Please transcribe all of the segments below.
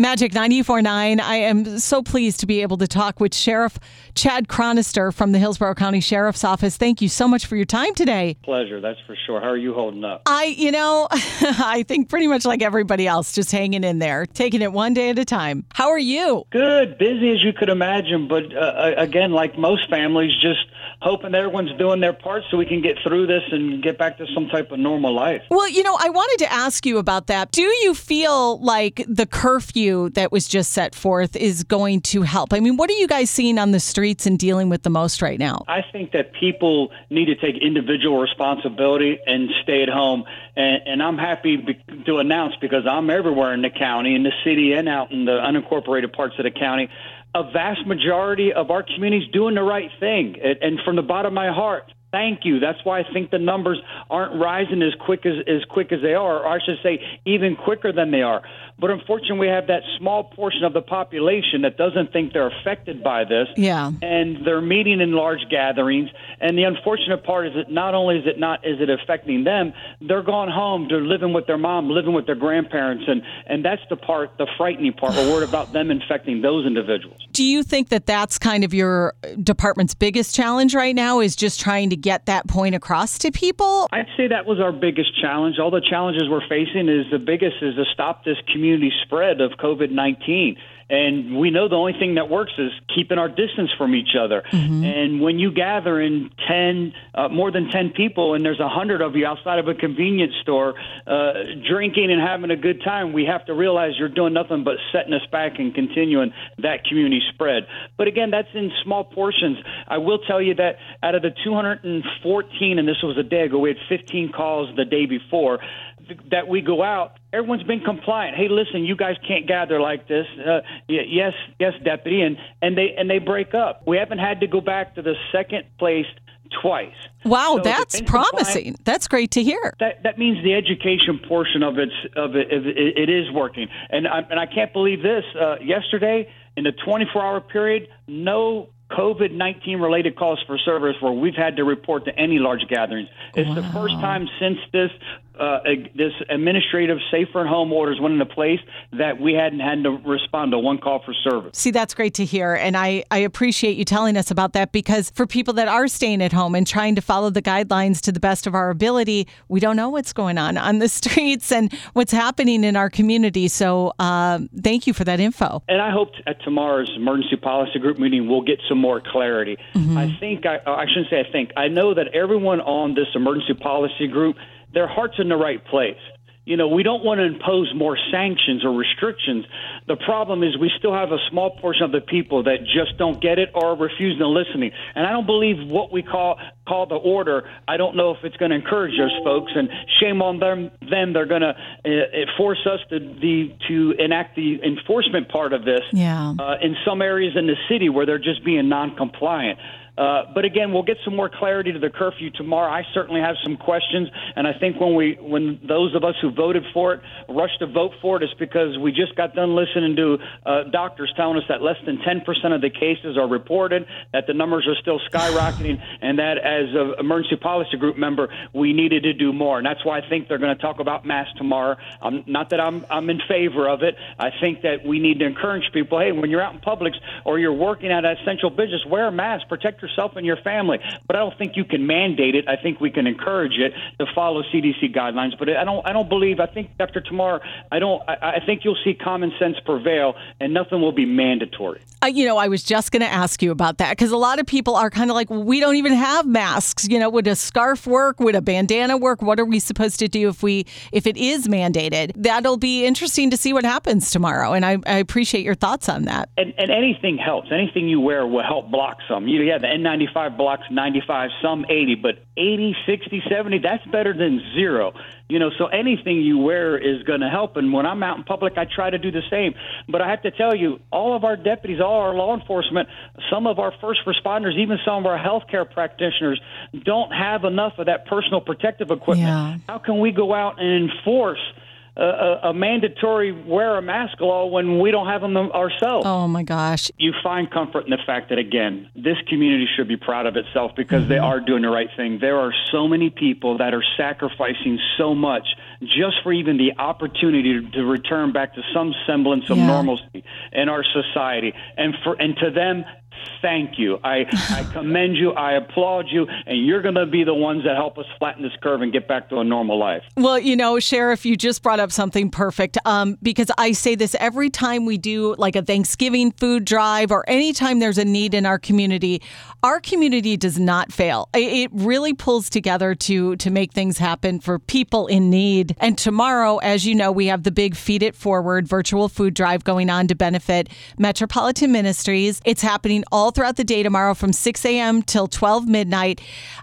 Magic 94.9. I am so pleased to be able to talk with Sheriff Chad Chronister from the Hillsborough County Sheriff's Office. Thank you so much for your time today. Pleasure, that's for sure. How are you holding up? I, you know, I think pretty much like everybody else, just hanging in there, taking it one day at a time. How are you? Good, busy as you could imagine, but uh, again, like most families, just hoping everyone's doing their part so we can get through this and get back to some type of normal life. Well, you know, I wanted to ask you about that. Do you feel like the curfew that was just set forth is going to help? I mean, what are you guys seeing on the streets and dealing with the most right now? I think that people need to take individual responsibility and stay at home. And, and I'm happy to announce because I'm everywhere in the county, in the city, and out in the unincorporated parts of the county a vast majority of our communities doing the right thing. And from the bottom of my heart, thank you. That's why I think the numbers aren't rising as quick as as quick as they are, or I should say, even quicker than they are. But unfortunately, we have that small portion of the population that doesn't think they're affected by this. Yeah. And they're meeting in large gatherings. And the unfortunate part is that not only is it not is it affecting them, they're gone home. They're living with their mom, living with their grandparents, and and that's the part, the frightening part. We're worried about them infecting those individuals. Do you think that that's kind of your department's biggest challenge right now? Is just trying to get that point across to people? I'd say that was our biggest challenge. All the challenges we're facing is the biggest is to stop this community spread of COVID 19. And we know the only thing that works is keeping our distance from each other. Mm-hmm. And when you gather in 10, uh, more than 10 people, and there's a 100 of you outside of a convenience store uh, drinking and having a good time, we have to realize you're doing nothing but setting us back and continuing that community spread. But again, that's in small portions. I will tell you that out of the 214, and this was a day ago, we had 15 calls the day before that we go out, everyone's been compliant. Hey, listen, you guys can't gather like this. Uh, yes, yes, deputy, and and they and they break up. We haven't had to go back to the second place twice. Wow, so that's promising. That's great to hear. That that means the education portion of it's of it, it, it is working, and I, and I can't believe this. Uh, yesterday, in the 24 hour period, no COVID 19 related calls for service where we've had to report to any large gatherings. It's wow. the first time since this uh, this administrative safer at home orders went into place that we hadn't had to respond to one call for service. See, that's great to hear. And I, I appreciate you telling us about that because for people that are staying at home and trying to follow the guidelines to the best of our ability, we don't know what's going on on the streets and what's happening in our community. So uh, thank you for that info. And I hope at tomorrow's emergency policy group meeting we'll get some more clarity. Mm-hmm. I think, I, I shouldn't say I think, I know that everyone on this emergency policy group their heart's in the right place. You know, we don't want to impose more sanctions or restrictions. The problem is we still have a small portion of the people that just don't get it or refusing to listening. And I don't believe what we call call the order. I don't know if it's going to encourage those folks. And shame on them. Then they're going to uh, force us to the to enact the enforcement part of this. Yeah. Uh, in some areas in the city where they're just being non-compliant. Uh, but again, we'll get some more clarity to the curfew tomorrow. I certainly have some questions, and I think when we, when those of us who voted for it rush to vote for it, it's because we just got done listening to uh, doctors telling us that less than 10% of the cases are reported, that the numbers are still skyrocketing, and that as an emergency policy group member, we needed to do more. And that's why I think they're going to talk about masks tomorrow. Um, not that I'm I'm in favor of it. I think that we need to encourage people. Hey, when you're out in Publix or you're working at an essential business, wear a mask, protect yourself yourself and your family. But I don't think you can mandate it. I think we can encourage it to follow CDC guidelines. But I don't. I don't believe. I think after tomorrow, I don't. I, I think you'll see common sense prevail, and nothing will be mandatory. Uh, you know, I was just going to ask you about that because a lot of people are kind of like, well, we don't even have masks. You know, would a scarf work? Would a bandana work? What are we supposed to do if we if it is mandated? That'll be interesting to see what happens tomorrow. And I, I appreciate your thoughts on that. And, and anything helps. Anything you wear will help block some. You yeah, the N95 blocks 95, some 80, but 80, 60, 70, that's better than zero. You know, so anything you wear is going to help. And when I'm out in public, I try to do the same. But I have to tell you, all of our deputies, all our law enforcement, some of our first responders, even some of our healthcare practitioners don't have enough of that personal protective equipment. Yeah. How can we go out and enforce? A, a, mandatory wear a mask law when we don't have them ourselves. Oh my gosh. You find comfort in the fact that again, this community should be proud of itself because mm-hmm. they are doing the right thing. There are so many people that are sacrificing so much just for even the opportunity to, to return back to some semblance of Yeah. normalcy in our society. And for and to them, thank you. I, I commend you. I applaud you. And you're going to be the ones that help us flatten this curve and get back to a normal life. Well, you know, Sheriff, you just brought up something perfect um, because I say this every time we do like a Thanksgiving food drive or anytime there's a need in our community. Our community does not fail. It- really pulls together to to make things happen for people in need. And tomorrow, as you know, we have the big Feed It Forward virtual food drive going on to benefit Metropolitan Ministries. It's happening all throughout the day tomorrow from 6 a.m. till 12 midnight.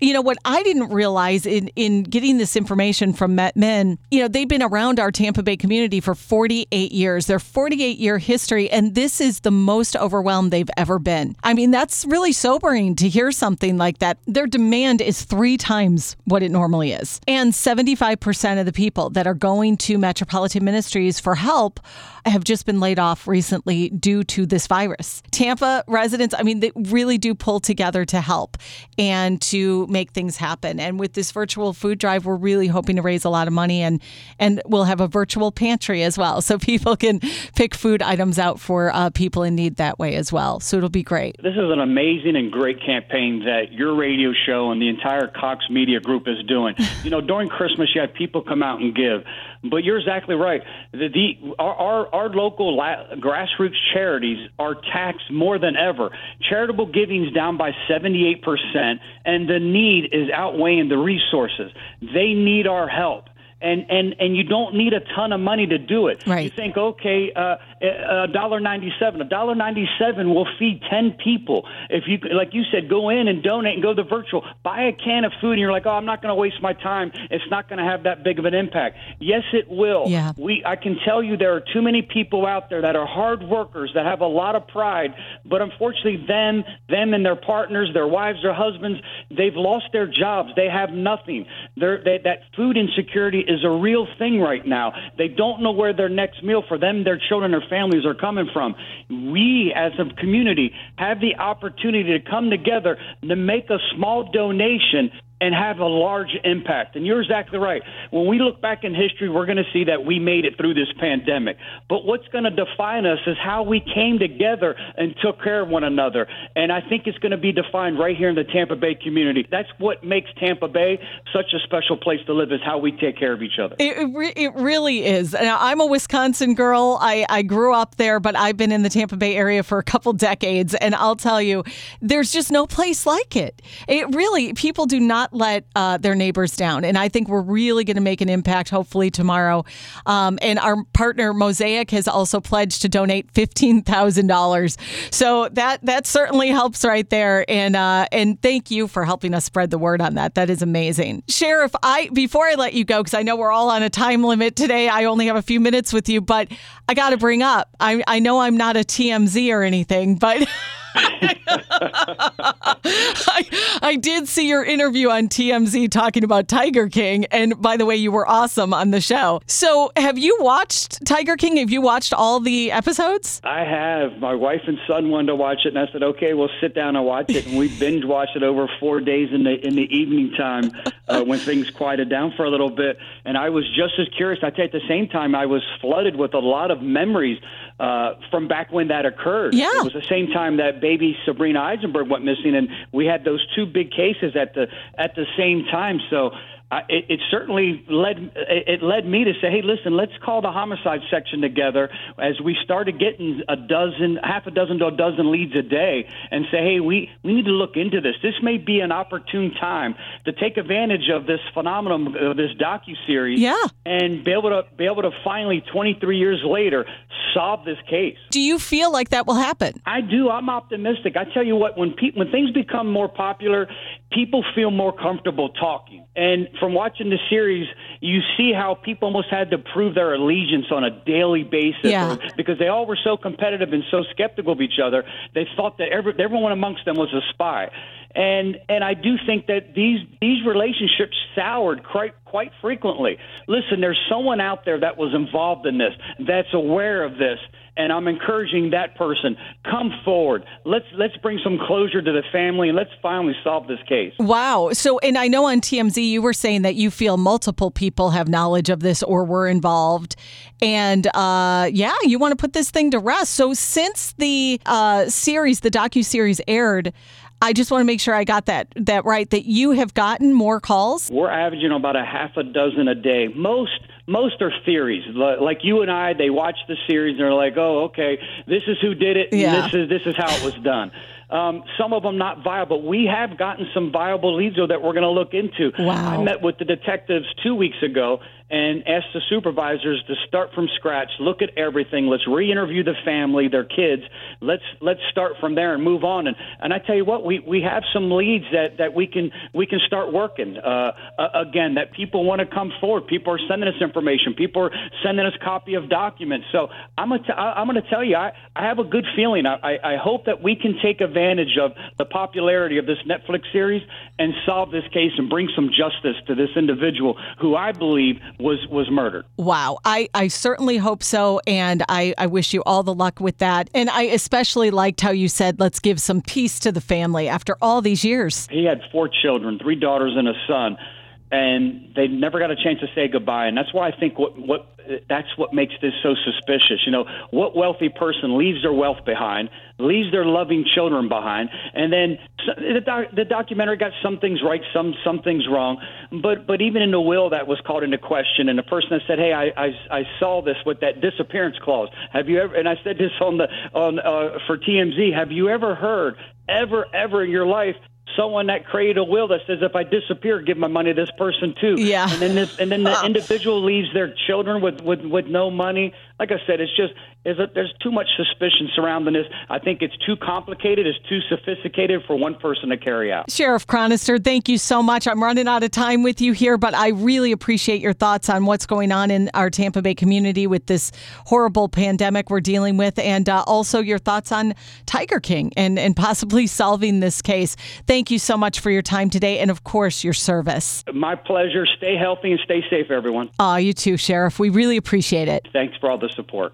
You know what I didn't realize in in getting this information from Met Men, you know, they've been around our Tampa Bay community for 48 years. Their 48 year history, and this is the most overwhelmed they've ever been. I mean, that's really sobering to hear something like that. Their demand is three times what it normally is. And 75% of the people that are going to Metropolitan Ministries for help have just been laid off recently due to this virus. Tampa residents, I mean, they really do pull together to help and to make things happen. And with this virtual food drive, we're really hoping to raise a lot of money and and we'll have a virtual pantry as well, so people can pick food items out for uh, people in need that way as well. So it'll be great. This is an amazing and great campaign that your radio show and the entire Cox Media Group is doing. you know, during Christmas, you have people come out and give, but you're exactly right. The, the our, our our local la- grassroots charities are taxed more than ever. Charitable giving's down by 78 percent, and the need is outweighing the resources. They need our help. And, and and you don't need a ton of money to do it. Right. You think, okay, uh, a dollar ninety seven. A dollar ninety seven will feed ten people. If you, like you said, go in and donate and go to virtual, buy a can of food, and you're like, oh, I'm not going to waste my time. It's not going to have that big of an impact. Yes, it will. Yeah. We, I can tell you, there are too many people out there that are hard workers that have a lot of pride, but unfortunately, them, them and their partners, their wives, their husbands, they've lost their jobs. They have nothing. They're, they, that food insecurity is a real thing right now. They don't know where their next meal for them, their children, their families are coming from. We, as a community, have the opportunity to come together to make a small donation and have a large impact. And you're exactly right. When we look back in history, we're going to see that we made it through this pandemic. But what's going to define us is how we came together and took care of one another. And I think it's going to be defined right here in the Tampa Bay community. That's what makes Tampa Bay such a special place to live is how we take care of each other. It, re- it really is. Now, I'm a Wisconsin girl. I, I grew up there, but I've been in the Tampa Bay area for a couple decades. And I'll tell you, there's just no place like it. It really, people do not let uh, their neighbors down. And I think we're really going to make an impact, hopefully, tomorrow. Um, and our partner, Mosaic, has also pledged to donate $15,000. So that, that certainly helps right there. And, uh, and thank you for helping us spread the word on that. That is amazing. Sheriff, I before I let you go, because I know we're all on a time limit today, I only have a few minutes with you, but I got to bring up, I, I know I'm not a TMZ or anything, but. I, I did see your interview on TMZ talking about Tiger King. And by the way, you were awesome on the show. So, have you watched Tiger King? Have you watched all the episodes? I have. My wife and son wanted to watch it, and I said, "Okay, we'll sit down and watch it." And we binge watched it over four days in the in the evening time uh, when things quieted down for a little bit. And I was just as curious. I tell you, at the same time, I was flooded with a lot of memories uh, from back when that occurred. Yeah. it was the same time that baby Sabrina Aisenberg went missing, and we had those two big cases at the at the same time. So. I, it, it certainly led it it led me to say, "Hey, listen, let's call the homicide section together as we started getting a dozen, half a dozen to a dozen leads a day, and say, hey, we we need to look into this. This may be an opportune time to take advantage of this phenomenon of this docu series, Yeah. and be able to be able to finally, 23 years later, solve this case." Do you feel like that will happen? I do. I'm optimistic. I tell you what, when pe- when things become more popular, people feel more comfortable talking. And from watching the series, you see how people almost had to prove their allegiance on a daily basis Yeah. because they all were so competitive and so skeptical of each other. They thought that every, everyone amongst them was a spy. And and I do think that these these relationships soured quite quite frequently. Listen, there's someone out there that was involved in this that's aware of this and I'm encouraging that person come forward. Let's let's bring some closure to the family and let's finally solve this case. Wow. So, and I know on TMZ you were saying that you feel multiple people have knowledge of this or were involved, and uh, yeah, you want to put this thing to rest. So, since the uh, series, the docu series aired. I just want to make sure I got that that right. That you have gotten more calls. We're averaging about a half a dozen a day. Most most are theories. Like you and I, they watch the series and they're like, "Oh, okay, this is who did it. Yeah. This is this is how it was done." Um, some of them not viable. We have gotten some viable leads though that we're going to look into. Wow. I met with the detectives two weeks ago and ask the supervisors to start from scratch, look at everything. Let's re-interview the family, their kids. Let's let's start from there and move on. And and I tell you what, we we have some leads that that we can we can start working. Uh, uh, again, that people want to come forward. People are sending us information. People are sending us copy of documents. So I'm gonna t- I'm to tell you, I I have a good feeling. I I hope that we can take advantage of the popularity of this Netflix series and solve this case and bring some justice to this individual who I believe was was murdered. Wow, I, I certainly hope so, and I, I wish you all the luck with that. And I especially liked how you said, "Let's give some peace to the family after all these years." He had four children, three daughters and a son and they never got a chance to say goodbye. And that's why I think what what that's what makes this so suspicious. You know, what wealthy person leaves their wealth behind, leaves their loving children behind, and then the, doc, the documentary got some things right, some some things wrong. But but even in the will that was called into question, and the person that said, "Hey, I I, I saw this with that disappearance clause. Have you ever?" And I said this on the on uh, for TMZ. Have you ever heard ever ever in your life someone that created a will that says if I disappear, give my money to this person too. Yeah. And then this, and then the individual leaves their children with with with no money. Like I said, it's just is that there's too much suspicion surrounding this. I think it's too complicated, it's too sophisticated for one person to carry out. Sheriff Chronister, thank you so much. I'm running out of time with you here, but I really appreciate your thoughts on what's going on in our Tampa Bay community with this horrible pandemic we're dealing with, and uh, also your thoughts on Tiger King and, and possibly solving this case. Thank you so much for your time today, and of course, your service. My pleasure. Stay healthy and stay safe, everyone. Ah, uh, you too, Sheriff. We really appreciate it. Thanks for all the support.